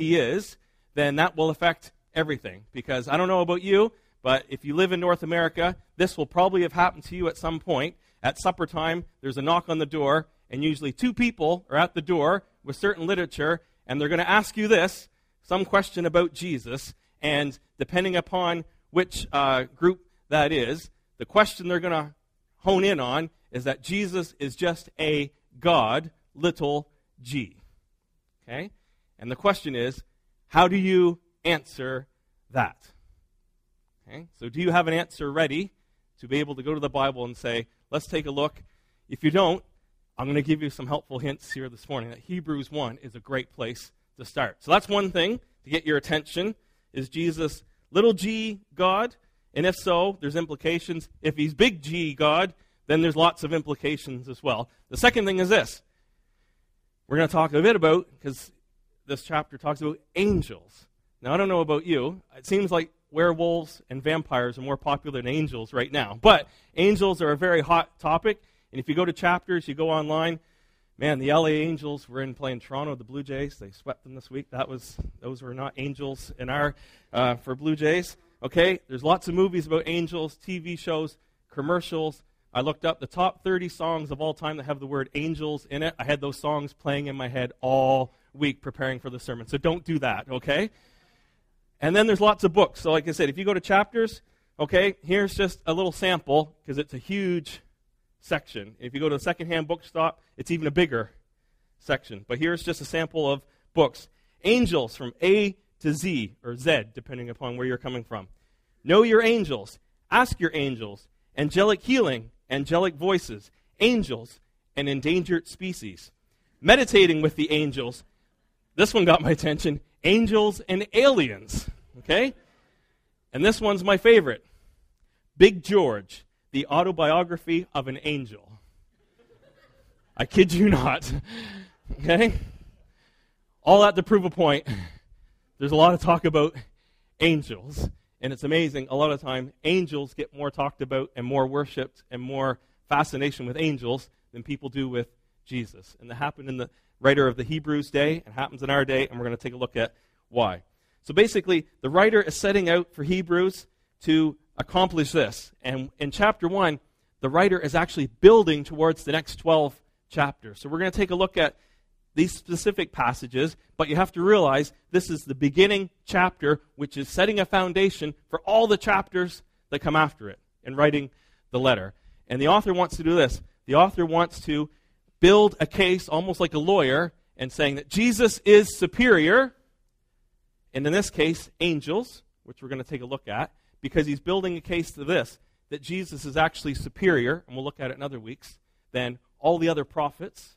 he is, then that will affect everything. Because I don't know about you, but if you live in North America, this will probably have happened to you at some point. At supper time, there's a knock on the door, and usually two people are at the door with certain literature, and they're going to ask you this some question about Jesus. And depending upon which uh, group that is, the question they're going to hone in on is that Jesus is just a God, little g. Okay? And the question is, how do you answer that? Okay? So, do you have an answer ready to be able to go to the Bible and say, let's take a look? If you don't, I'm going to give you some helpful hints here this morning that Hebrews 1 is a great place to start. So, that's one thing to get your attention. Is Jesus little g God? And if so, there's implications. If he's big G God, then there's lots of implications as well. The second thing is this we're going to talk a bit about, because this chapter talks about angels. Now, I don't know about you. It seems like werewolves and vampires are more popular than angels right now. But angels are a very hot topic. And if you go to chapters, you go online, man, the LA Angels were in playing Toronto, the Blue Jays. They swept them this week. That was those were not angels in our uh, for Blue Jays. Okay, there's lots of movies about angels, TV shows, commercials. I looked up the top 30 songs of all time that have the word angels in it. I had those songs playing in my head all week preparing for the sermon. So don't do that, okay? And then there's lots of books. So, like I said, if you go to chapters, okay, here's just a little sample because it's a huge section. If you go to the secondhand bookstop, it's even a bigger section. But here's just a sample of books Angels from A to Z, or Z, depending upon where you're coming from. Know your angels. Ask your angels. Angelic healing angelic voices, angels, and endangered species. Meditating with the angels. This one got my attention angels and aliens. Okay? And this one's my favorite Big George, the autobiography of an angel. I kid you not. Okay? All that to prove a point. There's a lot of talk about angels. And it's amazing, a lot of time, angels get more talked about and more worshiped and more fascination with angels than people do with Jesus. And that happened in the writer of the Hebrews day, it happens in our day, and we're going to take a look at why. So basically, the writer is setting out for Hebrews to accomplish this. And in chapter 1, the writer is actually building towards the next 12 chapters. So we're going to take a look at these specific passages, but you have to realize this is the beginning chapter, which is setting a foundation for all the chapters that come after it in writing the letter. And the author wants to do this. The author wants to build a case almost like a lawyer and saying that Jesus is superior, and in this case, angels, which we're going to take a look at, because he's building a case to this that Jesus is actually superior, and we'll look at it in other weeks, than all the other prophets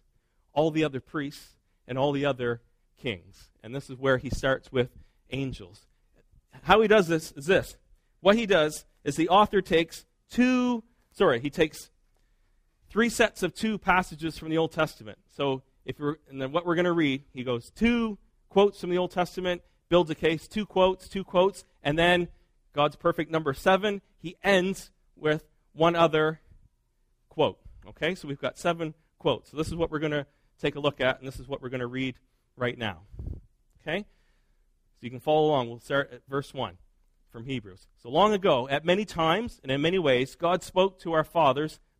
all the other priests, and all the other kings. And this is where he starts with angels. How he does this is this. What he does is the author takes two, sorry, he takes three sets of two passages from the Old Testament. So if we're, and then what we're going to read, he goes two quotes from the Old Testament, builds a case, two quotes, two quotes, and then God's perfect number seven, he ends with one other quote. Okay, so we've got seven quotes. So this is what we're going to take a look at, and this is what we're going to read right now. Okay? So you can follow along. We'll start at verse 1 from Hebrews. So long ago, at many times and in many ways, God spoke to our fathers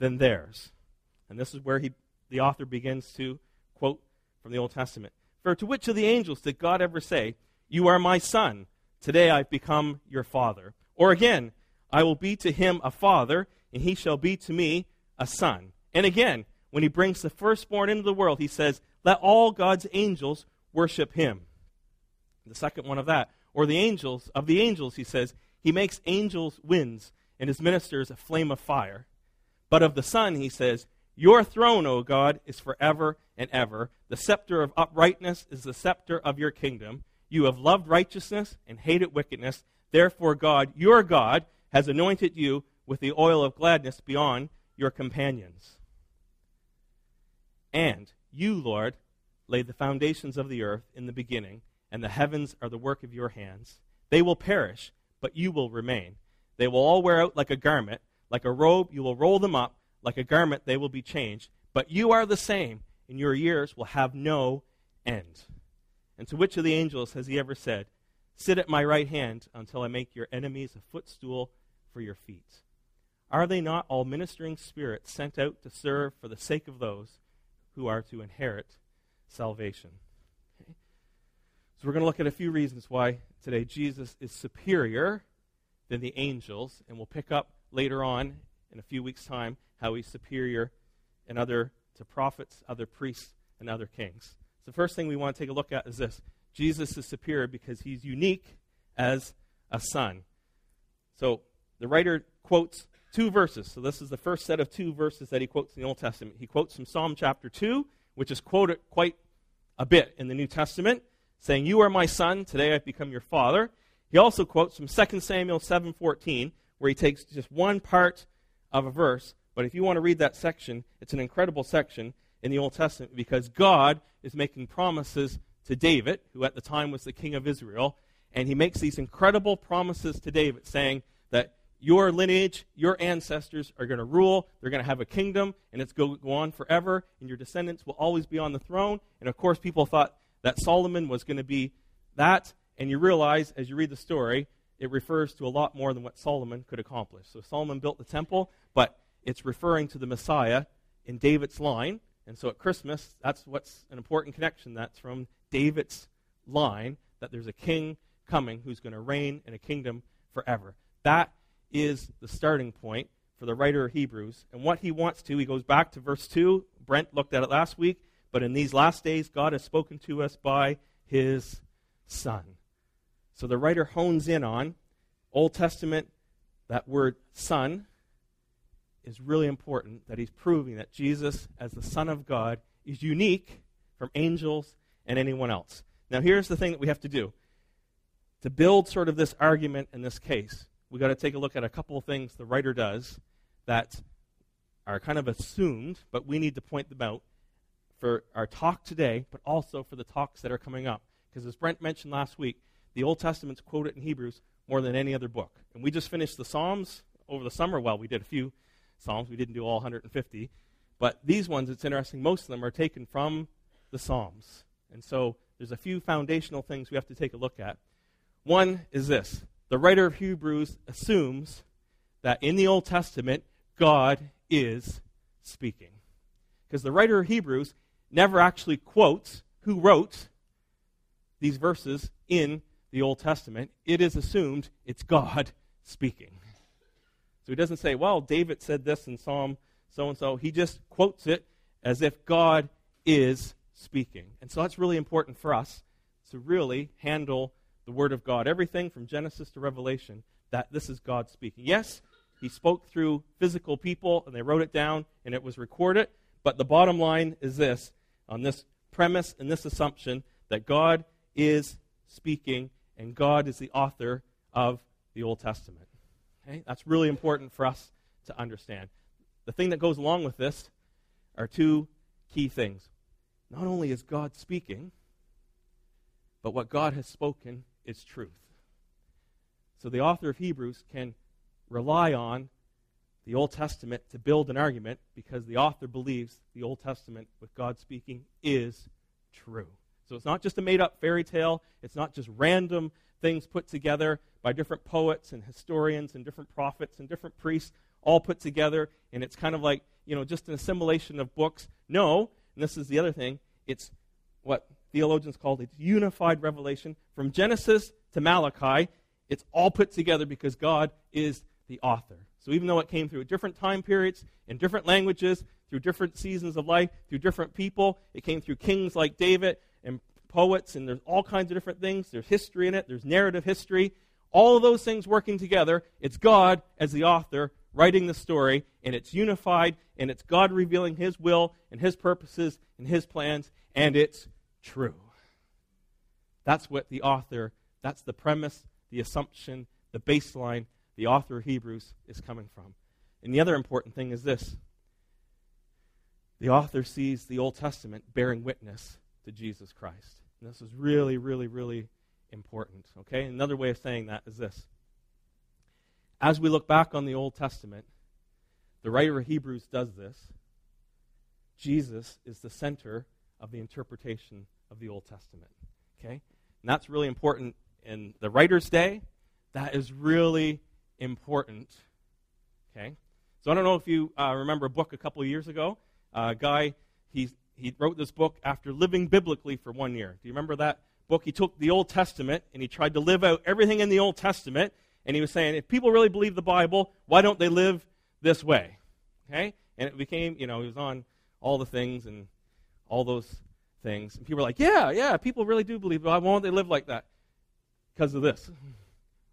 than theirs. And this is where he, the author begins to quote from the Old Testament. For to which of the angels did God ever say, You are my son, today I've become your father? Or again, I will be to him a father, and he shall be to me a son. And again, when he brings the firstborn into the world, he says, Let all God's angels worship him. The second one of that. Or the angels, of the angels, he says, He makes angels winds and his ministers a flame of fire. But of the Son, he says, Your throne, O God, is forever and ever. The scepter of uprightness is the scepter of your kingdom. You have loved righteousness and hated wickedness. Therefore, God, your God, has anointed you with the oil of gladness beyond your companions. And you, Lord, laid the foundations of the earth in the beginning, and the heavens are the work of your hands. They will perish, but you will remain. They will all wear out like a garment. Like a robe, you will roll them up. Like a garment, they will be changed. But you are the same, and your years will have no end. And to which of the angels has he ever said, Sit at my right hand until I make your enemies a footstool for your feet? Are they not all ministering spirits sent out to serve for the sake of those who are to inherit salvation? Okay. So we're going to look at a few reasons why today Jesus is superior than the angels, and we'll pick up later on in a few weeks' time how he's superior and other to prophets, other priests, and other kings. So the first thing we want to take a look at is this Jesus is superior because he's unique as a son. So the writer quotes two verses. So this is the first set of two verses that he quotes in the Old Testament. He quotes from Psalm chapter 2, which is quoted quite a bit in the New Testament, saying, You are my son, today I've become your father. He also quotes from 2 Samuel 7:14, where he takes just one part of a verse, but if you want to read that section, it's an incredible section in the Old Testament because God is making promises to David, who at the time was the king of Israel, and he makes these incredible promises to David saying that your lineage, your ancestors are going to rule, they're going to have a kingdom, and it's going to go on forever, and your descendants will always be on the throne. And of course, people thought that Solomon was going to be that, and you realize as you read the story, it refers to a lot more than what Solomon could accomplish. So Solomon built the temple, but it's referring to the Messiah in David's line. And so at Christmas, that's what's an important connection. That's from David's line, that there's a king coming who's going to reign in a kingdom forever. That is the starting point for the writer of Hebrews. And what he wants to, he goes back to verse 2. Brent looked at it last week. But in these last days, God has spoken to us by his Son. So the writer hones in on Old Testament, that word son is really important, that he's proving that Jesus, as the Son of God, is unique from angels and anyone else. Now, here's the thing that we have to do. To build sort of this argument in this case, we've got to take a look at a couple of things the writer does that are kind of assumed, but we need to point them out for our talk today, but also for the talks that are coming up. Because as Brent mentioned last week, the Old Testament's quoted in Hebrews more than any other book. And we just finished the Psalms over the summer. Well, we did a few Psalms. We didn't do all 150. But these ones, it's interesting, most of them are taken from the Psalms. And so there's a few foundational things we have to take a look at. One is this the writer of Hebrews assumes that in the Old Testament, God is speaking. Because the writer of Hebrews never actually quotes who wrote these verses in the Old Testament. It is assumed it's God speaking. So he doesn't say, well, David said this in Psalm so and so. He just quotes it as if God is speaking. And so that's really important for us to really handle the Word of God. Everything from Genesis to Revelation, that this is God speaking. Yes, he spoke through physical people and they wrote it down and it was recorded. But the bottom line is this on this premise and this assumption that God is speaking and God is the author of the Old Testament. Okay? That's really important for us to understand. The thing that goes along with this are two key things. Not only is God speaking, but what God has spoken is truth. So the author of Hebrews can rely on the Old Testament to build an argument because the author believes the Old Testament, with God speaking, is true. So it's not just a made up fairy tale, it's not just random things put together by different poets and historians and different prophets and different priests all put together and it's kind of like, you know, just an assimilation of books. No, and this is the other thing, it's what theologians call it unified revelation from Genesis to Malachi. It's all put together because God is the author. So even though it came through different time periods, in different languages, through different seasons of life, through different people, it came through kings like David and poets, and there's all kinds of different things. There's history in it, there's narrative history. All of those things working together. It's God as the author writing the story, and it's unified, and it's God revealing His will and His purposes and His plans, and it's true. That's what the author, that's the premise, the assumption, the baseline the author of Hebrews is coming from. And the other important thing is this the author sees the Old Testament bearing witness to Jesus Christ. And this is really, really, really important. Okay? Another way of saying that is this. As we look back on the Old Testament, the writer of Hebrews does this. Jesus is the center of the interpretation of the Old Testament. Okay? And that's really important in the writer's day. That is really important. Okay? So I don't know if you uh, remember a book a couple years ago. Uh, a guy, he, he wrote this book after living biblically for one year. Do you remember that book? He took the Old Testament and he tried to live out everything in the Old Testament. And he was saying, if people really believe the Bible, why don't they live this way? Okay? And it became, you know, he was on all the things and all those things. And people were like, yeah, yeah, people really do believe, but why won't they live like that? Because of this.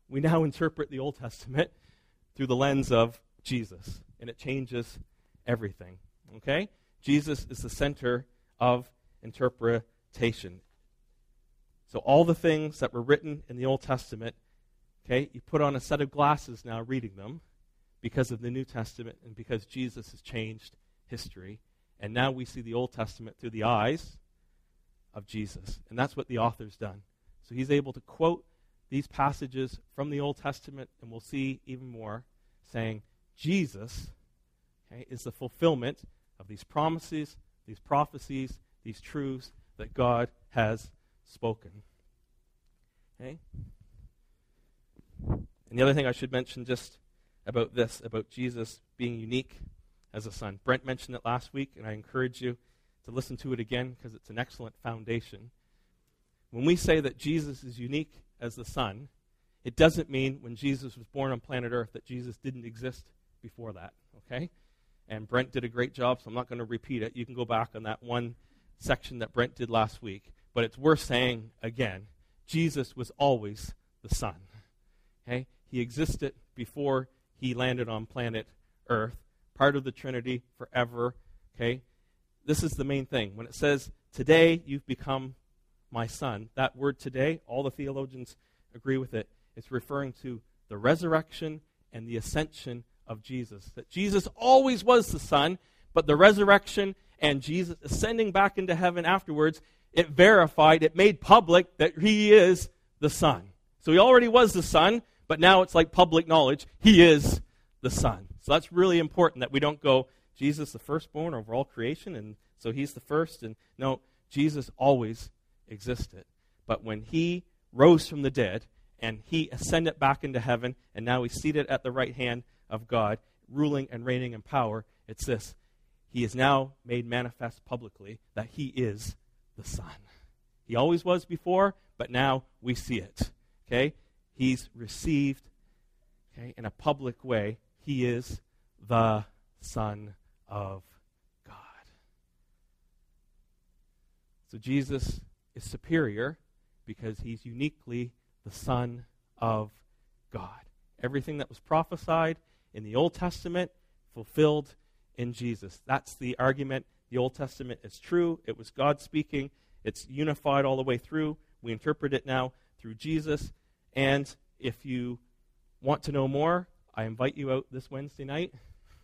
We now interpret the Old Testament through the lens of Jesus, and it changes everything. Okay? Jesus is the center of interpretation. So all the things that were written in the Old Testament, okay, you put on a set of glasses now reading them because of the New Testament and because Jesus has changed history. And now we see the Old Testament through the eyes of Jesus. And that's what the author's done. So he's able to quote these passages from the Old Testament, and we'll see even more, saying Jesus okay, is the fulfillment these promises, these prophecies, these truths that God has spoken. Okay? And the other thing I should mention just about this, about Jesus being unique as a son. Brent mentioned it last week, and I encourage you to listen to it again because it's an excellent foundation. When we say that Jesus is unique as the Son, it doesn't mean when Jesus was born on planet Earth that Jesus didn't exist before that, okay? And Brent did a great job, so I'm not going to repeat it. You can go back on that one section that Brent did last week. But it's worth saying again Jesus was always the Son. Okay? He existed before he landed on planet Earth, part of the Trinity forever. Okay? This is the main thing. When it says, Today you've become my son. That word today, all the theologians agree with it. It's referring to the resurrection and the ascension of Jesus. That Jesus always was the son, but the resurrection and Jesus ascending back into heaven afterwards, it verified, it made public that he is the son. So he already was the son, but now it's like public knowledge. He is the son. So that's really important that we don't go, Jesus the firstborn over all creation, and so he's the first. And no, Jesus always existed. But when he rose from the dead and he ascended back into heaven, and now he's seated at the right hand of God, ruling and reigning in power, it's this. He is now made manifest publicly that he is the Son. He always was before, but now we see it. Okay? He's received okay, in a public way. He is the Son of God. So Jesus is superior because he's uniquely the Son of God. Everything that was prophesied in the Old Testament fulfilled in Jesus. That's the argument. The Old Testament is true. It was God speaking. It's unified all the way through. We interpret it now through Jesus. And if you want to know more, I invite you out this Wednesday night,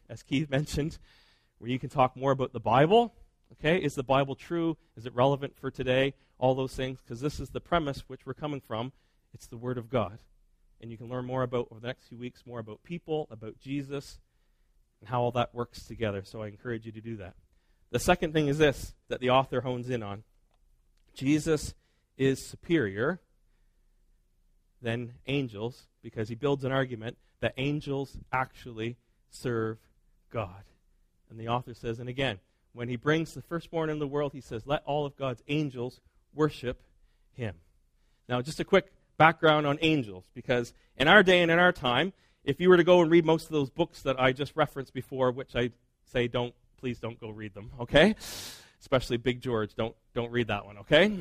as Keith mentioned, where you can talk more about the Bible Okay, is the Bible true? Is it relevant for today? All those things, because this is the premise which we're coming from. It's the Word of God. And you can learn more about, over the next few weeks, more about people, about Jesus, and how all that works together. So I encourage you to do that. The second thing is this that the author hones in on Jesus is superior than angels because he builds an argument that angels actually serve God. And the author says, and again, when he brings the firstborn in the world, he says, Let all of God's angels worship him. Now, just a quick background on angels, because in our day and in our time, if you were to go and read most of those books that I just referenced before, which I say don't, please don't go read them, okay? Especially Big George, don't, don't read that one, okay?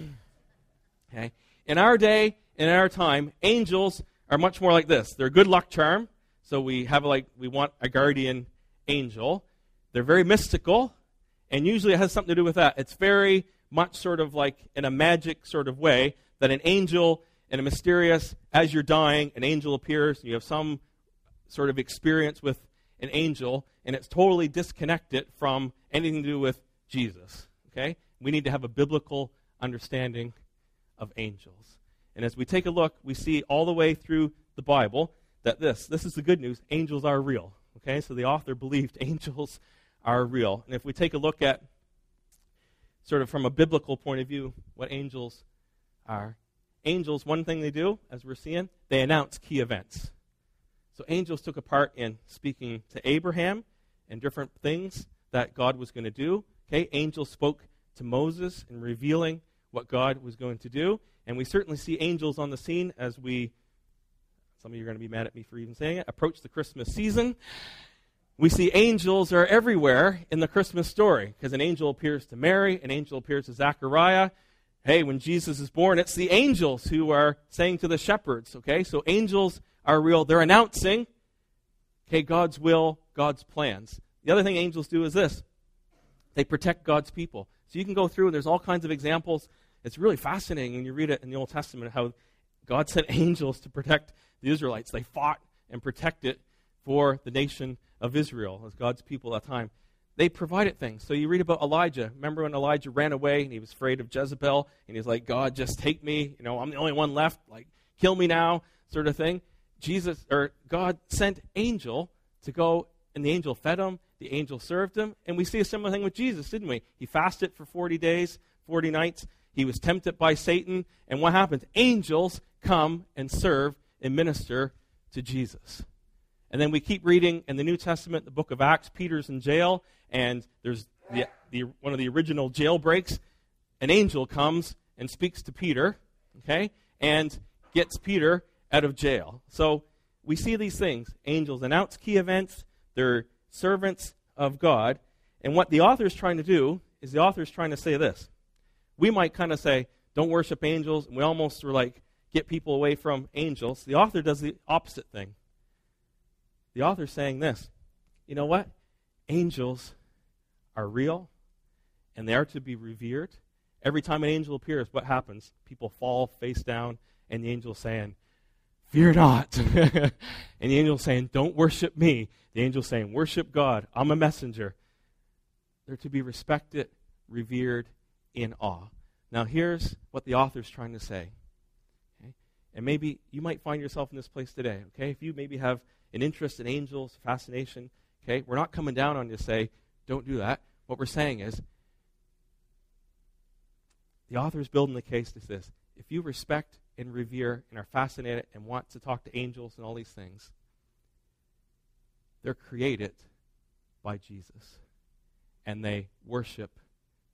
Okay. In our day, and in our time, angels are much more like this. They're a good luck charm. So we have like we want a guardian angel. They're very mystical. And usually it has something to do with that. It's very much sort of like in a magic sort of way that an angel in a mysterious, as you're dying, an angel appears, and you have some sort of experience with an angel, and it's totally disconnected from anything to do with Jesus. Okay? We need to have a biblical understanding of angels. And as we take a look, we see all the way through the Bible that this, this is the good news, angels are real. Okay? So the author believed angels are real. And if we take a look at sort of from a biblical point of view what angels are, angels, one thing they do, as we're seeing, they announce key events. So angels took a part in speaking to Abraham and different things that God was going to do. Okay, angels spoke to Moses in revealing what God was going to do. And we certainly see angels on the scene as we, some of you are going to be mad at me for even saying it, approach the Christmas season. We see angels are everywhere in the Christmas story because an angel appears to Mary, an angel appears to Zechariah. Hey, when Jesus is born, it's the angels who are saying to the shepherds, okay? So angels are real. They're announcing, okay, God's will, God's plans. The other thing angels do is this they protect God's people. So you can go through, and there's all kinds of examples. It's really fascinating when you read it in the Old Testament how God sent angels to protect the Israelites. They fought and protected for the nation of Israel as God's people at that time. They provided things. So you read about Elijah. Remember when Elijah ran away and he was afraid of Jezebel and he's like, God, just take me. You know, I'm the only one left. Like, kill me now, sort of thing. Jesus or God sent angel to go, and the angel fed him. The angel served him, and we see a similar thing with Jesus, didn't we? He fasted for 40 days, 40 nights. He was tempted by Satan, and what happens? Angels come and serve and minister to Jesus. And then we keep reading in the New Testament, the book of Acts. Peter's in jail, and there's the, the, one of the original jailbreaks. An angel comes and speaks to Peter, okay, and gets Peter out of jail. So we see these things. Angels announce key events, they're servants of God. And what the author is trying to do is the author is trying to say this. We might kind of say, don't worship angels, and we almost were like, get people away from angels. The author does the opposite thing. The author is saying this you know what? Angels are real, and they are to be revered. Every time an angel appears, what happens? People fall face down, and the angel saying, Fear not. and the angel saying, Don't worship me. The angel saying, Worship God. I'm a messenger. They're to be respected, revered, in awe. Now, here's what the author's trying to say. Okay? And maybe you might find yourself in this place today. Okay? If you maybe have an interest in angels, fascination, okay? We're not coming down on you to say, don't do that. What we're saying is, the author's building the case to this. If you respect and revere and are fascinated and want to talk to angels and all these things, they're created by Jesus. And they worship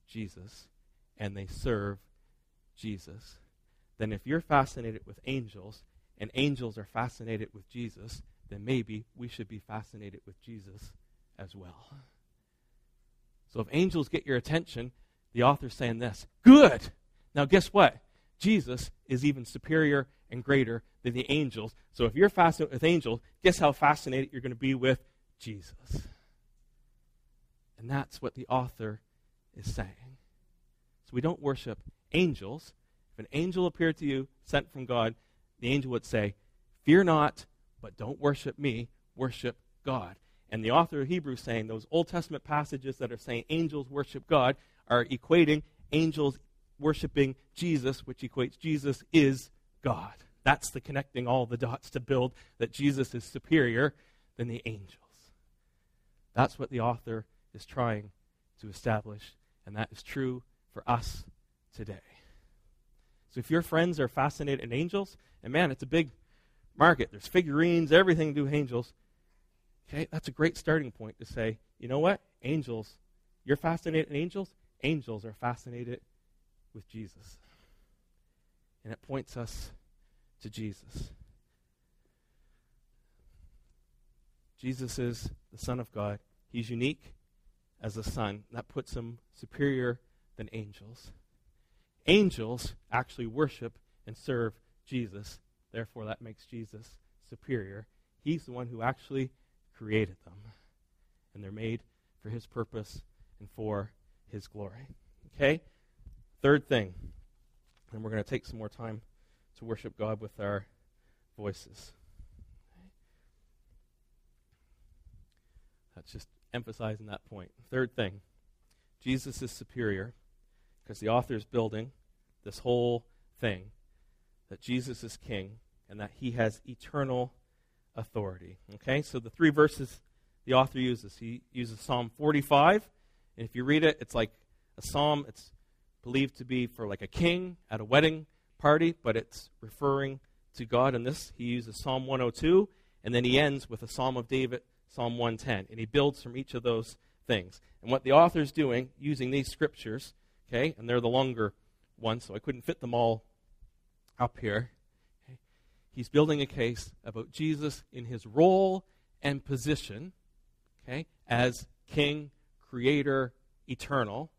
Jesus. And they serve Jesus. Then, if you're fascinated with angels and angels are fascinated with Jesus, then maybe we should be fascinated with Jesus as well. So, if angels get your attention, the author's saying this good. Now, guess what? Jesus is even superior and greater than the angels. So if you're fascinated with angels, guess how fascinated you're going to be with Jesus. And that's what the author is saying. So we don't worship angels. If an angel appeared to you, sent from God, the angel would say, Fear not, but don't worship me, worship God. And the author of Hebrews saying those Old Testament passages that are saying angels worship God are equating angels worshiping Jesus, which equates Jesus is God. That's the connecting all the dots to build that Jesus is superior than the angels. That's what the author is trying to establish, and that is true for us today. So if your friends are fascinated in angels, and man, it's a big market. There's figurines, everything to do with angels. Okay, that's a great starting point to say, you know what? Angels, you're fascinated in angels? Angels are fascinated with Jesus. And it points us to Jesus. Jesus is the Son of God. He's unique as a Son. That puts him superior than angels. Angels actually worship and serve Jesus. Therefore, that makes Jesus superior. He's the one who actually created them. And they're made for his purpose and for his glory. Okay? Third thing And we're going to take some more time to worship God with our voices. That's just emphasizing that point. Third thing Jesus is superior because the author is building this whole thing that Jesus is king and that he has eternal authority. Okay, so the three verses the author uses he uses Psalm 45, and if you read it, it's like a psalm. It's believed to be for like a king at a wedding party, but it's referring to God. In this, he uses Psalm 102, and then he ends with a Psalm of David, Psalm 110, and he builds from each of those things. And what the author's doing, using these scriptures, okay, and they're the longer ones, so I couldn't fit them all up here. He's building a case about Jesus in his role and position, okay, as King, Creator, Eternal,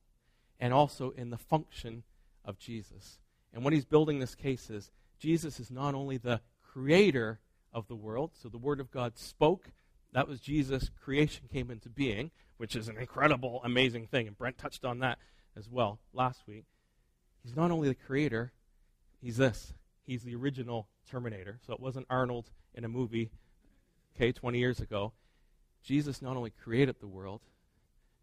and also in the function of Jesus. And what he's building this case is Jesus is not only the creator of the world, so the Word of God spoke, that was Jesus, creation came into being, which is an incredible, amazing thing. And Brent touched on that as well last week. He's not only the creator, he's this. He's the original Terminator. So it wasn't Arnold in a movie, okay, 20 years ago. Jesus not only created the world,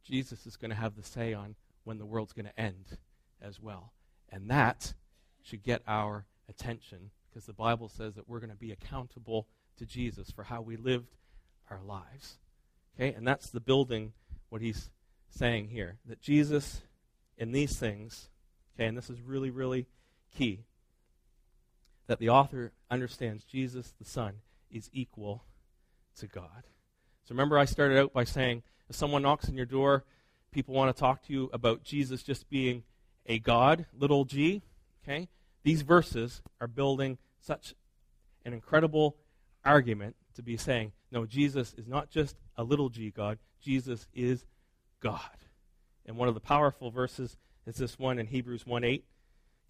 Jesus is going to have the say on when the world's going to end as well. And that should get our attention because the Bible says that we're going to be accountable to Jesus for how we lived our lives. Okay? And that's the building what he's saying here that Jesus in these things, okay, and this is really really key that the author understands Jesus the Son is equal to God. So remember I started out by saying if someone knocks on your door people want to talk to you about Jesus just being a God, little g, okay? These verses are building such an incredible argument to be saying, no, Jesus is not just a little g God, Jesus is God. And one of the powerful verses is this one in Hebrews 1 8.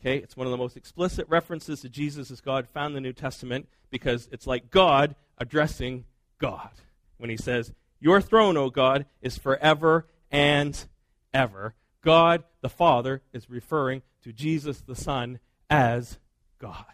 Okay, it's one of the most explicit references to Jesus as God found in the New Testament because it's like God addressing God when he says, Your throne, O God, is forever and ever. God the Father is referring to Jesus the Son as God.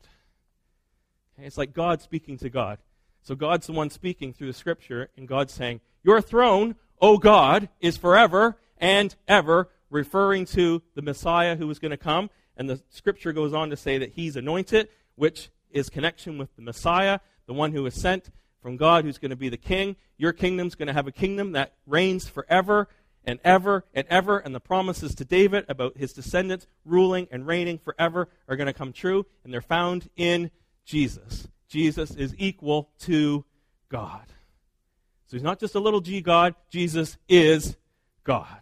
Okay? It's like God speaking to God. So God's the one speaking through the scripture, and God's saying, Your throne, O God, is forever and ever, referring to the Messiah who is going to come. And the scripture goes on to say that he's anointed, which is connection with the Messiah, the one who is sent from God who's going to be the king. Your kingdom's going to have a kingdom that reigns forever and ever and ever, and the promises to David about his descendants ruling and reigning forever are going to come true, and they're found in Jesus. Jesus is equal to God. So he's not just a little g God, Jesus is God.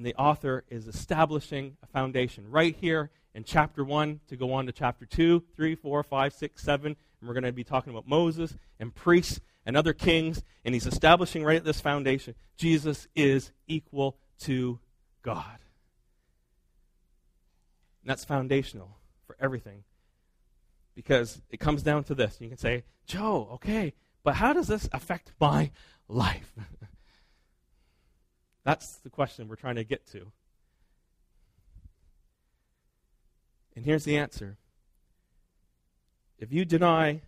And the author is establishing a foundation right here in chapter 1 to go on to chapter 2, 3, 4, 5, 6, 7. And we're going to be talking about Moses and priests and other kings, and he's establishing right at this foundation Jesus is equal to God. And that's foundational for everything. Because it comes down to this. You can say, Joe, okay, but how does this affect my life? That's the question we're trying to get to. And here's the answer. If you deny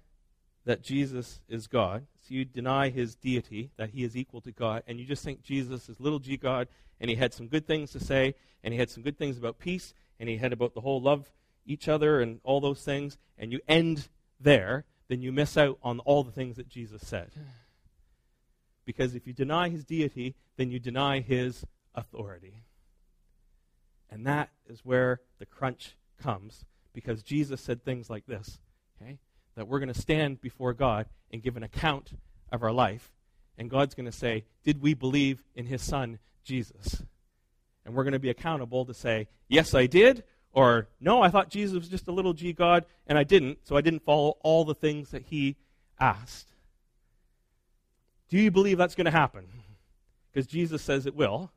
that Jesus is God, so you deny his deity, that he is equal to God, and you just think Jesus is little g God, and he had some good things to say, and he had some good things about peace, and he had about the whole love each other and all those things, and you end there, then you miss out on all the things that Jesus said. Because if you deny his deity, then you deny his authority. And that is where the crunch comes, because Jesus said things like this, okay? That we're going to stand before God and give an account of our life. And God's going to say, Did we believe in his son, Jesus? And we're going to be accountable to say, Yes, I did, or No, I thought Jesus was just a little g God, and I didn't, so I didn't follow all the things that he asked. Do you believe that's going to happen? Because Jesus says it will.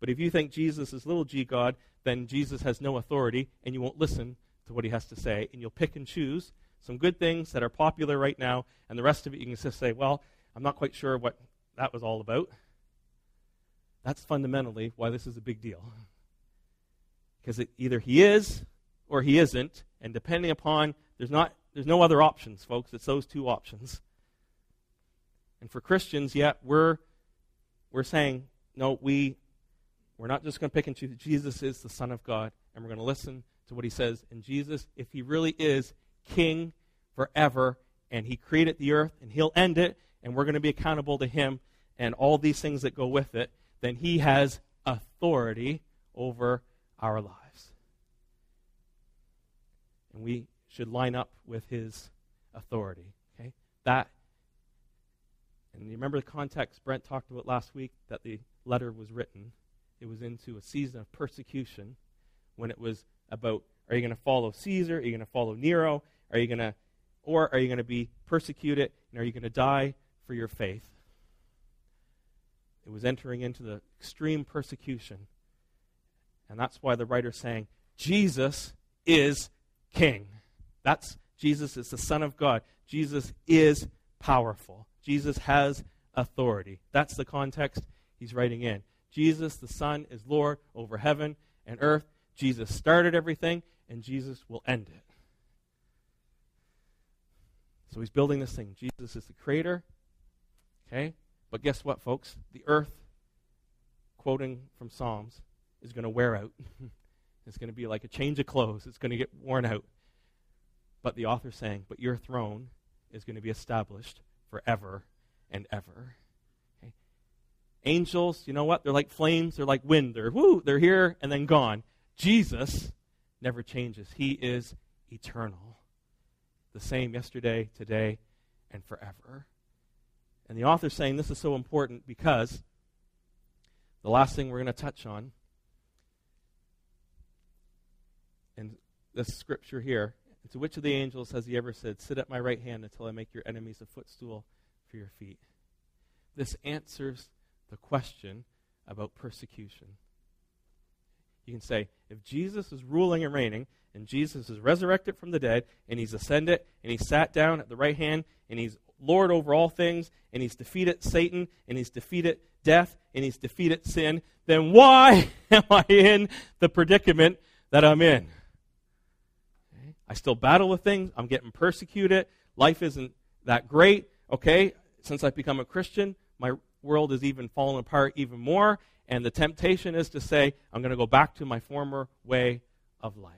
But if you think Jesus is little g God, then Jesus has no authority, and you won't listen to what he has to say, and you'll pick and choose some good things that are popular right now, and the rest of it you can just say, well, I'm not quite sure what that was all about. That's fundamentally why this is a big deal. Because either he is or he isn't, and depending upon, there's, not, there's no other options, folks. It's those two options. And for Christians, yet, we're, we're saying, no, we, we're not just going to pick and choose. Jesus is the Son of God, and we're going to listen to what he says. And Jesus, if he really is king forever, and he created the earth, and he'll end it, and we're going to be accountable to him, and all these things that go with it, then he has authority over our lives. And we should line up with his authority. Okay? That and you remember the context Brent talked about last week that the letter was written. It was into a season of persecution when it was about are you going to follow Caesar? Are you going to follow Nero? Are you going to or are you going to be persecuted and are you going to die for your faith? It was entering into the extreme persecution. And that's why the writer's saying, Jesus is king. That's Jesus is the Son of God. Jesus is powerful. Jesus has authority. That's the context he's writing in. Jesus, the Son, is Lord over heaven and earth. Jesus started everything, and Jesus will end it. So he's building this thing. Jesus is the creator. Okay? But guess what, folks? The earth, quoting from Psalms, is going to wear out. it's going to be like a change of clothes. It's going to get worn out. But the author's saying, but your throne is going to be established forever and ever. Okay? Angels, you know what? They're like flames. They're like wind. They're woo, they're here and then gone. Jesus never changes. He is eternal. The same yesterday, today, and forever. And the author's saying this is so important because the last thing we're going to touch on in this scripture here to which of the angels has he ever said, Sit at my right hand until I make your enemies a footstool for your feet? This answers the question about persecution. You can say, if Jesus is ruling and reigning, and Jesus is resurrected from the dead, and he's ascended, and he sat down at the right hand, and he's Lord over all things, and he's defeated Satan, and he's defeated death, and he's defeated sin, then why am I in the predicament that I'm in? I still battle with things. I'm getting persecuted. Life isn't that great. Okay, since I've become a Christian, my world is even falling apart even more. And the temptation is to say, I'm going to go back to my former way of life.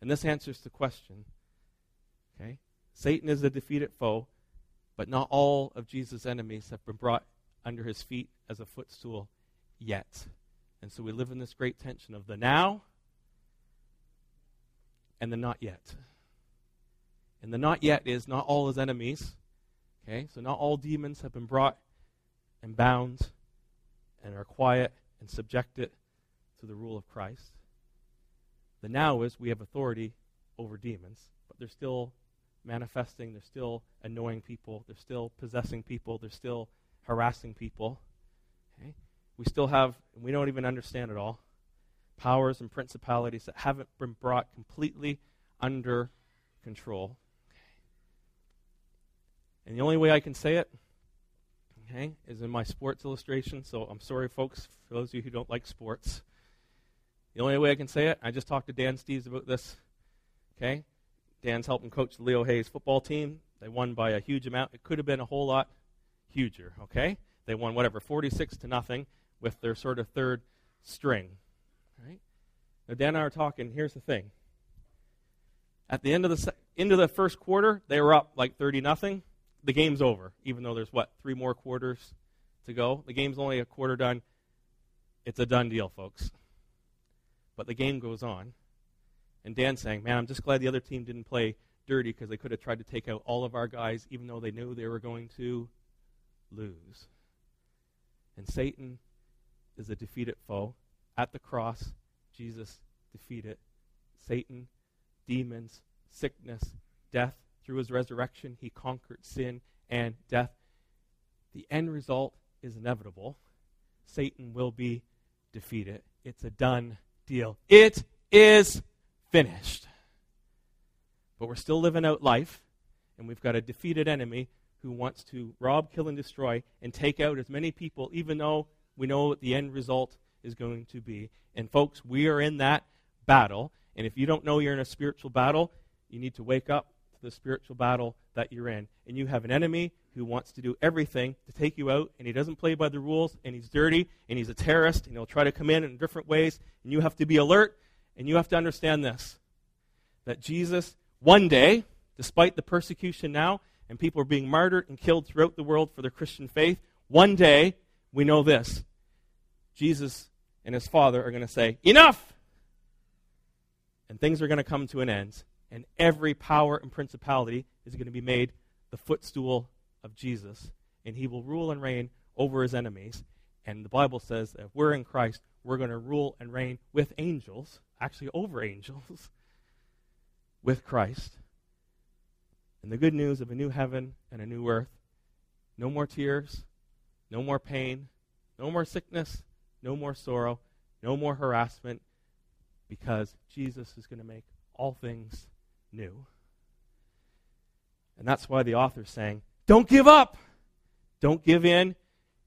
And this answers the question. Okay? Satan is a defeated foe, but not all of Jesus' enemies have been brought under his feet as a footstool yet. And so we live in this great tension of the now and the not yet. And the not yet is not all his enemies. Okay? So not all demons have been brought and bound and are quiet and subjected to the rule of Christ. The now is we have authority over demons, but they're still manifesting, they're still annoying people, they're still possessing people, they're still harassing people. Okay? We still have, we don't even understand it all powers and principalities that haven't been brought completely under control. And the only way I can say it, okay, is in my sports illustration. So I'm sorry, folks, for those of you who don't like sports. The only way I can say it, I just talked to Dan Steves about this. Okay? Dan's helping coach the Leo Hayes football team. They won by a huge amount. It could have been a whole lot huger, okay? They won whatever, 46 to nothing with their sort of third string. Right? Now, Dan and I are talking. Here's the thing. At the end of the end of the first quarter, they were up like 30 nothing. The game's over, even though there's what three more quarters to go. The game's only a quarter done. It's a done deal, folks. But the game goes on. And Dan's saying, "Man, I'm just glad the other team didn't play dirty because they could have tried to take out all of our guys, even though they knew they were going to lose." And Satan is a defeated foe. At the cross, Jesus defeated Satan, demons, sickness, death. Through his resurrection, he conquered sin and death. The end result is inevitable. Satan will be defeated. It's a done deal. It is finished. But we're still living out life, and we've got a defeated enemy who wants to rob, kill, and destroy and take out as many people, even though we know the end result is going to be. And folks, we are in that battle. And if you don't know you're in a spiritual battle, you need to wake up to the spiritual battle that you're in. And you have an enemy who wants to do everything to take you out, and he doesn't play by the rules, and he's dirty, and he's a terrorist, and he'll try to come in in different ways. And you have to be alert, and you have to understand this that Jesus, one day, despite the persecution now, and people are being martyred and killed throughout the world for their Christian faith, one day, we know this Jesus and his Father are going to say, Enough! And things are going to come to an end, and every power and principality is going to be made the footstool of Jesus, and he will rule and reign over his enemies. And the Bible says that if we're in Christ, we're going to rule and reign with angels, actually over angels, with Christ. And the good news of a new heaven and a new earth no more tears, no more pain, no more sickness, no more sorrow, no more harassment, because Jesus is going to make all things new. And that's why the author's saying, don't give up. Don't give in.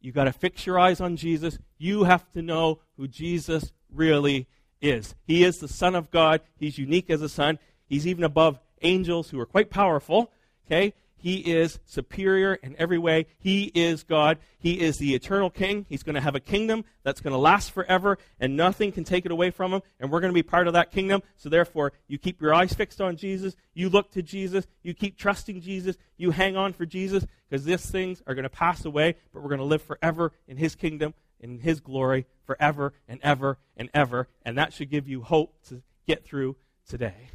You've got to fix your eyes on Jesus. You have to know who Jesus really is. He is the Son of God. He's unique as a Son. He's even above angels who are quite powerful. Okay? He is superior in every way. He is God. He is the eternal king. He's going to have a kingdom that's going to last forever, and nothing can take it away from him. And we're going to be part of that kingdom. So, therefore, you keep your eyes fixed on Jesus. You look to Jesus. You keep trusting Jesus. You hang on for Jesus, because these things are going to pass away, but we're going to live forever in his kingdom, in his glory, forever and ever and ever. And that should give you hope to get through today.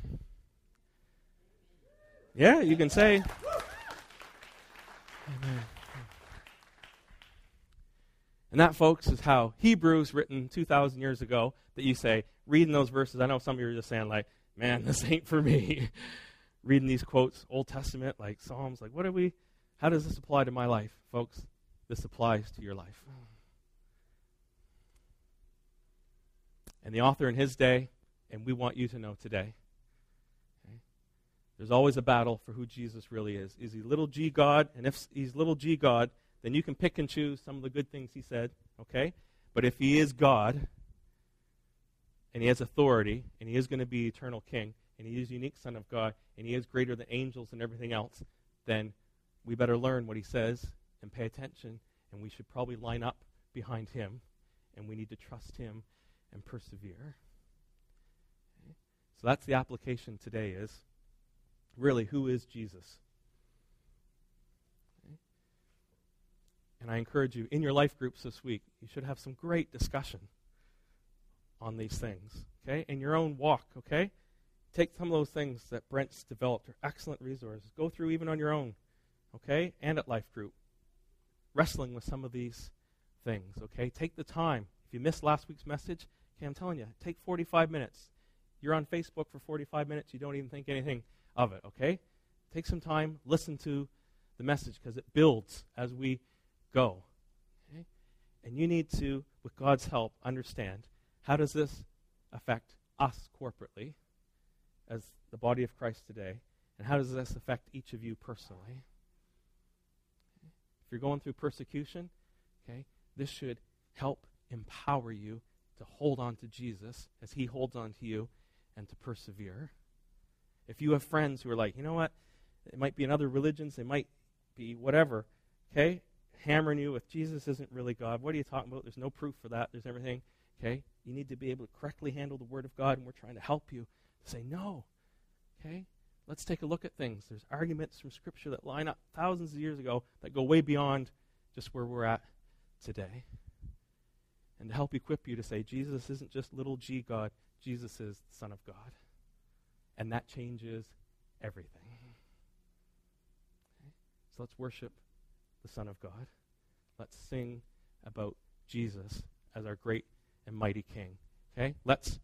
Yeah, you can say. Amen. And that, folks, is how Hebrews, written 2,000 years ago, that you say, reading those verses, I know some of you are just saying, like, man, this ain't for me. reading these quotes, Old Testament, like Psalms, like, what do we, how does this apply to my life? Folks, this applies to your life. And the author in his day, and we want you to know today, there's always a battle for who Jesus really is. Is he little g God? And if he's little g God, then you can pick and choose some of the good things he said, okay? But if he is God, and he has authority, and he is going to be eternal king, and he is unique son of God, and he is greater than angels and everything else, then we better learn what he says and pay attention, and we should probably line up behind him, and we need to trust him and persevere. So that's the application today is really, who is Jesus? And I encourage you, in your life groups this week, you should have some great discussion on these things, okay? In your own walk, okay? Take some of those things that Brent's developed, are excellent resources. Go through even on your own, okay? And at life group. Wrestling with some of these things, okay? Take the time. If you missed last week's message, okay, I'm telling you, take 45 minutes. You're on Facebook for 45 minutes, you don't even think anything of it, okay? Take some time, listen to the message because it builds as we go. Okay? And you need to, with God's help, understand how does this affect us corporately as the body of Christ today, and how does this affect each of you personally? If you're going through persecution, okay, this should help empower you to hold on to Jesus as he holds on to you and to persevere. If you have friends who are like, you know what, it might be in other religions, they might be whatever, okay, hammering you with Jesus isn't really God. What are you talking about? There's no proof for that. There's everything, okay? You need to be able to correctly handle the Word of God, and we're trying to help you say, no, okay? Let's take a look at things. There's arguments from Scripture that line up thousands of years ago that go way beyond just where we're at today. And to help equip you to say, Jesus isn't just little g God, Jesus is the Son of God. And that changes everything. Okay? So let's worship the Son of God. Let's sing about Jesus as our great and mighty King. Okay? Let's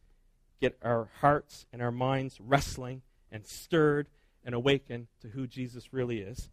get our hearts and our minds wrestling and stirred and awakened to who Jesus really is.